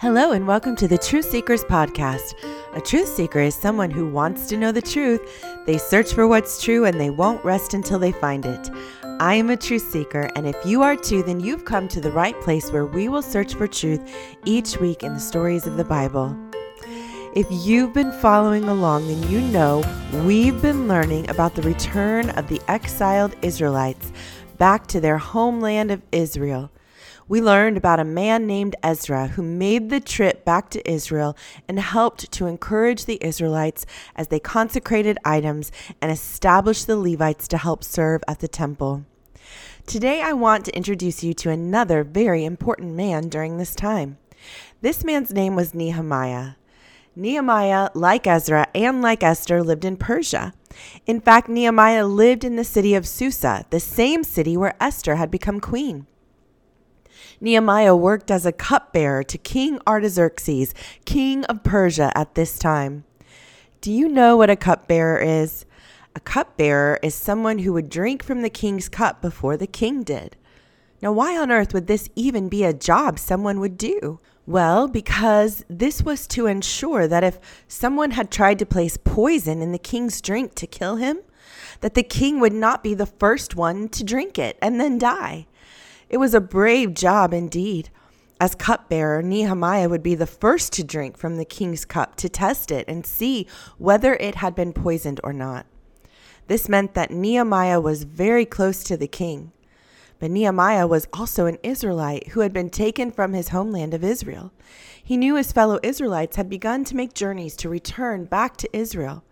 Hello, and welcome to the Truth Seekers Podcast. A truth seeker is someone who wants to know the truth. They search for what's true and they won't rest until they find it. I am a truth seeker, and if you are too, then you've come to the right place where we will search for truth each week in the stories of the Bible. If you've been following along, then you know we've been learning about the return of the exiled Israelites back to their homeland of Israel. We learned about a man named Ezra who made the trip back to Israel and helped to encourage the Israelites as they consecrated items and established the Levites to help serve at the temple. Today, I want to introduce you to another very important man during this time. This man's name was Nehemiah. Nehemiah, like Ezra and like Esther, lived in Persia. In fact, Nehemiah lived in the city of Susa, the same city where Esther had become queen. Nehemiah worked as a cupbearer to King Artaxerxes, king of Persia, at this time. Do you know what a cupbearer is? A cupbearer is someone who would drink from the king's cup before the king did. Now, why on earth would this even be a job someone would do? Well, because this was to ensure that if someone had tried to place poison in the king's drink to kill him, that the king would not be the first one to drink it and then die. It was a brave job indeed. As cupbearer, Nehemiah would be the first to drink from the king's cup to test it and see whether it had been poisoned or not. This meant that Nehemiah was very close to the king. But Nehemiah was also an Israelite who had been taken from his homeland of Israel. He knew his fellow Israelites had begun to make journeys to return back to Israel.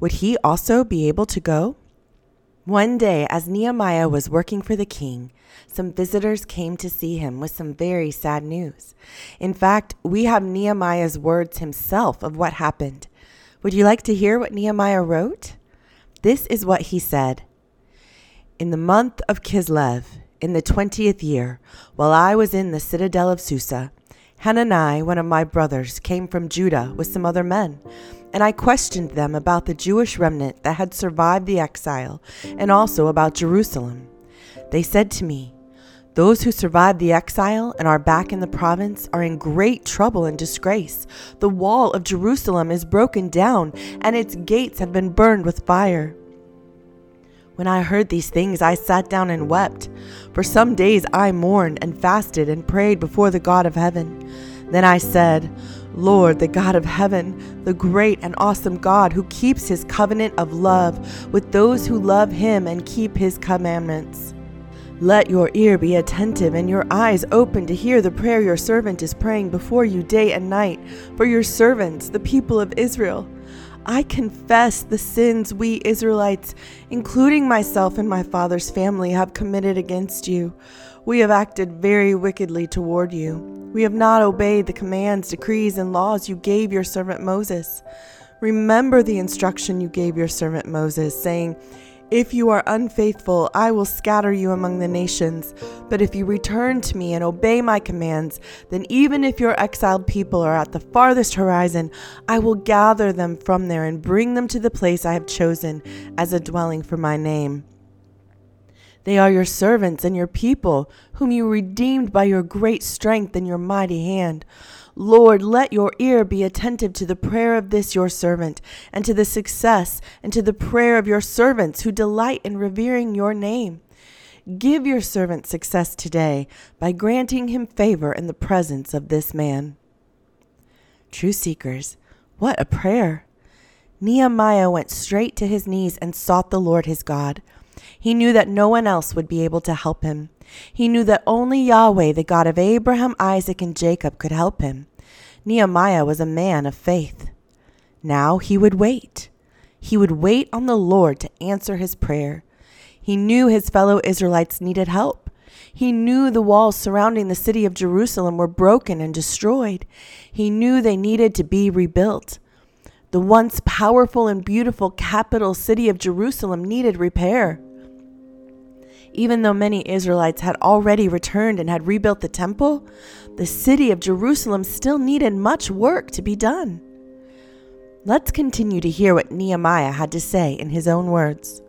Would he also be able to go? One day, as Nehemiah was working for the king, some visitors came to see him with some very sad news. In fact, we have Nehemiah's words himself of what happened. Would you like to hear what Nehemiah wrote? This is what he said In the month of Kislev, in the twentieth year, while I was in the citadel of Susa, Hanani, one of my brothers, came from Judah with some other men and I questioned them about the Jewish remnant that had survived the exile and also about Jerusalem. They said to me, Those who survived the exile and are back in the province are in great trouble and disgrace. The wall of Jerusalem is broken down, and its gates have been burned with fire. When I heard these things, I sat down and wept. For some days I mourned and fasted and prayed before the God of heaven. Then I said, Lord, the God of heaven, the great and awesome God who keeps his covenant of love with those who love him and keep his commandments. Let your ear be attentive and your eyes open to hear the prayer your servant is praying before you day and night for your servants, the people of Israel. I confess the sins we Israelites, including myself and my father's family, have committed against you. We have acted very wickedly toward you. We have not obeyed the commands, decrees, and laws you gave your servant Moses. Remember the instruction you gave your servant Moses, saying, If you are unfaithful, I will scatter you among the nations. But if you return to me and obey my commands, then even if your exiled people are at the farthest horizon, I will gather them from there and bring them to the place I have chosen as a dwelling for my name. They are your servants and your people, whom you redeemed by your great strength and your mighty hand. Lord, let your ear be attentive to the prayer of this your servant, and to the success and to the prayer of your servants who delight in revering your name. Give your servant success today by granting him favor in the presence of this man. Truth seekers, what a prayer! Nehemiah went straight to his knees and sought the Lord his God. He knew that no one else would be able to help him. He knew that only Yahweh, the God of Abraham, Isaac, and Jacob, could help him. Nehemiah was a man of faith. Now he would wait. He would wait on the Lord to answer his prayer. He knew his fellow Israelites needed help. He knew the walls surrounding the city of Jerusalem were broken and destroyed. He knew they needed to be rebuilt. The once powerful and beautiful capital city of Jerusalem needed repair. Even though many Israelites had already returned and had rebuilt the temple, the city of Jerusalem still needed much work to be done. Let's continue to hear what Nehemiah had to say in his own words.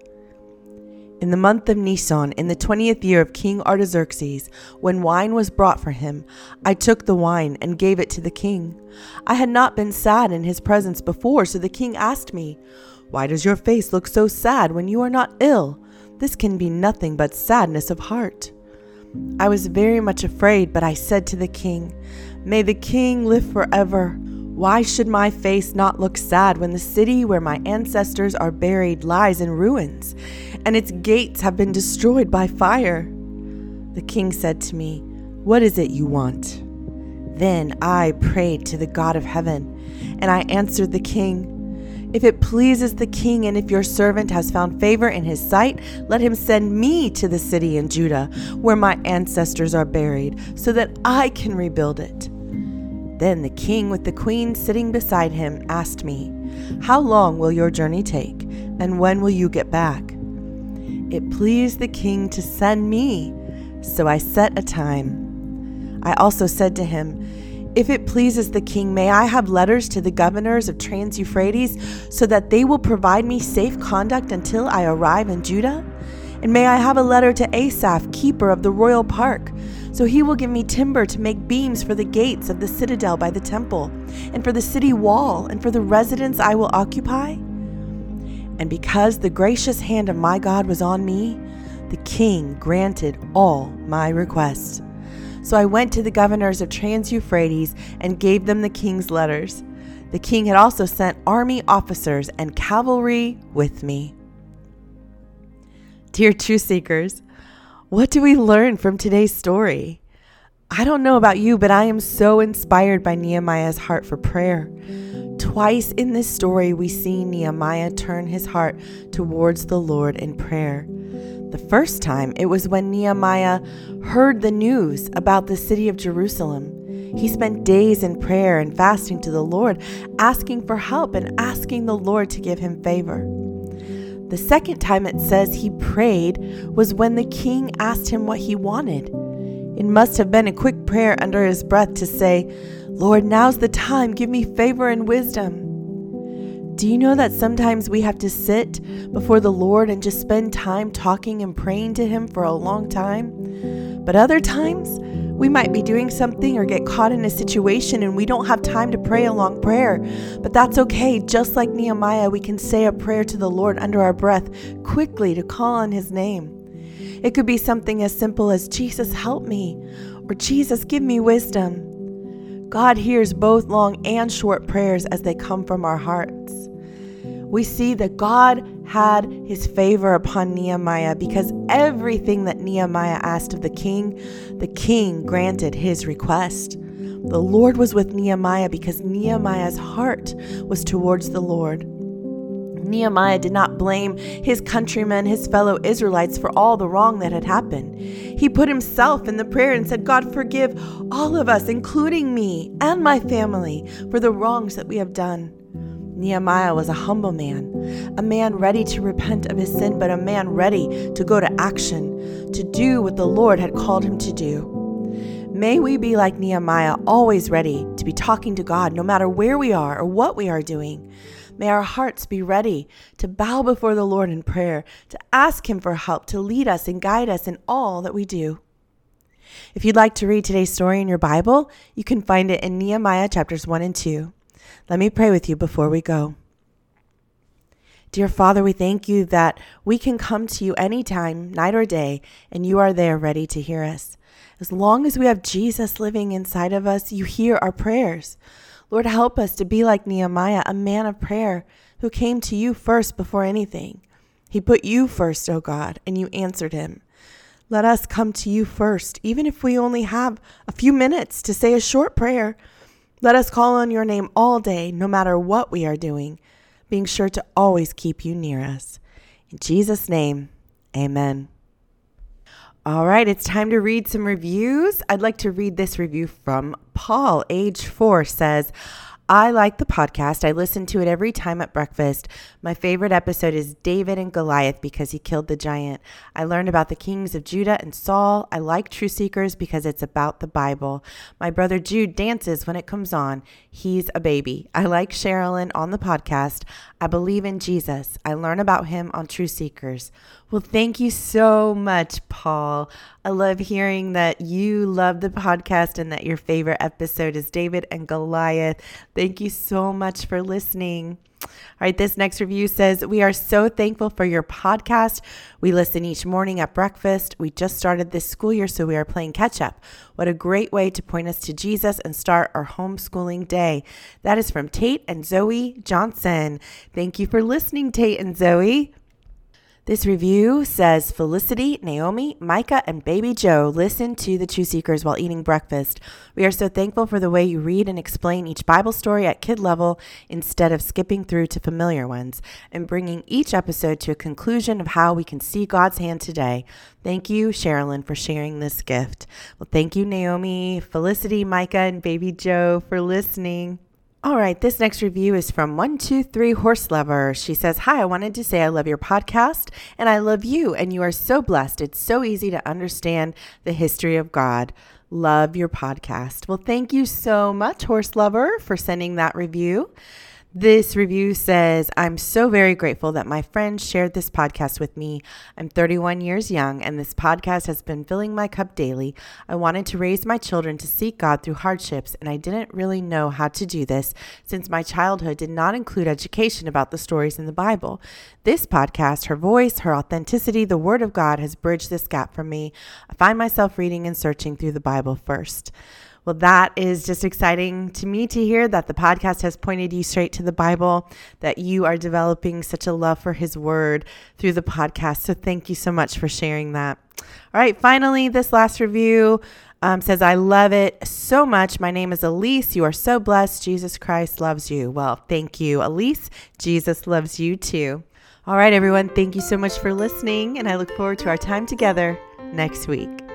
In the month of Nisan, in the twentieth year of King Artaxerxes, when wine was brought for him, I took the wine and gave it to the king. I had not been sad in his presence before, so the king asked me, Why does your face look so sad when you are not ill? This can be nothing but sadness of heart. I was very much afraid, but I said to the king, May the king live forever. Why should my face not look sad when the city where my ancestors are buried lies in ruins, and its gates have been destroyed by fire? The king said to me, What is it you want? Then I prayed to the God of heaven, and I answered the king, if it pleases the king, and if your servant has found favor in his sight, let him send me to the city in Judah, where my ancestors are buried, so that I can rebuild it. Then the king, with the queen sitting beside him, asked me, How long will your journey take, and when will you get back? It pleased the king to send me, so I set a time. I also said to him, If it pleases the king, may I have letters to the governors of Trans Euphrates, so that they will provide me safe conduct until I arrive in Judah? And may I have a letter to Asaph, keeper of the royal park? So he will give me timber to make beams for the gates of the citadel by the temple, and for the city wall, and for the residence I will occupy. And because the gracious hand of my God was on me, the king granted all my requests. So I went to the governors of Trans Euphrates and gave them the king's letters. The king had also sent army officers and cavalry with me. Dear truth seekers, what do we learn from today's story? I don't know about you, but I am so inspired by Nehemiah's heart for prayer. Twice in this story, we see Nehemiah turn his heart towards the Lord in prayer. The first time, it was when Nehemiah heard the news about the city of Jerusalem. He spent days in prayer and fasting to the Lord, asking for help and asking the Lord to give him favor. The second time it says he prayed was when the king asked him what he wanted. It must have been a quick prayer under his breath to say, Lord, now's the time, give me favor and wisdom. Do you know that sometimes we have to sit before the Lord and just spend time talking and praying to Him for a long time? But other times, we might be doing something or get caught in a situation and we don't have time to pray a long prayer. But that's okay. Just like Nehemiah, we can say a prayer to the Lord under our breath quickly to call on his name. It could be something as simple as, Jesus, help me, or Jesus, give me wisdom. God hears both long and short prayers as they come from our hearts we see that God had his favor upon Nehemiah because everything that Nehemiah asked of the king, the king granted his request. The Lord was with Nehemiah because Nehemiah's heart was towards the Lord. Nehemiah did not blame his countrymen, his fellow Israelites, for all the wrong that had happened. He put himself in the prayer and said, God, forgive all of us, including me and my family, for the wrongs that we have done. Nehemiah was a humble man, a man ready to repent of his sin, but a man ready to go to action, to do what the Lord had called him to do. May we be like Nehemiah, always ready to be talking to God no matter where we are or what we are doing. May our hearts be ready to bow before the Lord in prayer, to ask Him for help, to lead us and guide us in all that we do. If you'd like to read today's story in your Bible, you can find it in Nehemiah chapters 1 and 2. Let me pray with you before we go. Dear Father, we thank you that we can come to you anytime, night or day, and you are there ready to hear us. As long as we have Jesus living inside of us, you hear our prayers. Lord, help us to be like Nehemiah, a man of prayer who came to you first before anything. He put you first, O God, and you answered him. Let us come to you first, even if we only have a few minutes to say a short prayer let us call on your name all day, no matter what we are doing, being sure to always keep you near us. In Jesus' name, amen. All right, it's time to read some reviews. I'd like to read this review from Paul, age four, says, I like the podcast. I listen to it every time at breakfast. My favorite episode is David and Goliath because he killed the giant. I learned about the kings of Judah and Saul. I like True Seekers because it's about the Bible. My brother Jude dances when it comes on. He's a baby. I like Sherilyn on the podcast. I believe in Jesus. I learn about him on True Seekers. Well, thank you so much, Paul. I love hearing that you love the podcast and that your favorite episode is David and Goliath. Thank you so much for listening. All right, this next review says, We are so thankful for your podcast. We listen each morning at breakfast. We just started this school year, so we are playing catch up. What a great way to point us to Jesus and start our homeschooling day. That is from Tate and Zoe Johnson. Thank you for listening, Tate and Zoe. This review says Felicity, Naomi, Micah, and baby Joe listen to the True Seekers while eating breakfast. We are so thankful for the way you read and explain each Bible story at kid level instead of skipping through to familiar ones and bringing each episode to a conclusion of how we can see God's hand today. Thank you, Sherilyn, for sharing this gift. Well, thank you, Naomi, Felicity, Micah, and baby Joe for listening. All right, this next review is from 123 Horse Lover. She says, Hi, I wanted to say I love your podcast and I love you, and you are so blessed. It's so easy to understand the history of God. Love your podcast. Well, thank you so much, Horse Lover, for sending that review. This review says, I'm so very grateful that my friend shared this podcast with me. I'm 31 years young, and this podcast has been filling my cup daily. I wanted to raise my children to seek God through hardships, and I didn't really know how to do this since my childhood did not include education about the stories in the Bible. This podcast, her voice, her authenticity, the Word of God has bridged this gap for me. I find myself reading and searching through the Bible first. Well, that is just exciting to me to hear that the podcast has pointed you straight to the Bible, that you are developing such a love for His Word through the podcast. So, thank you so much for sharing that. All right, finally, this last review um, says, I love it so much. My name is Elise. You are so blessed. Jesus Christ loves you. Well, thank you, Elise. Jesus loves you too. All right, everyone, thank you so much for listening, and I look forward to our time together next week.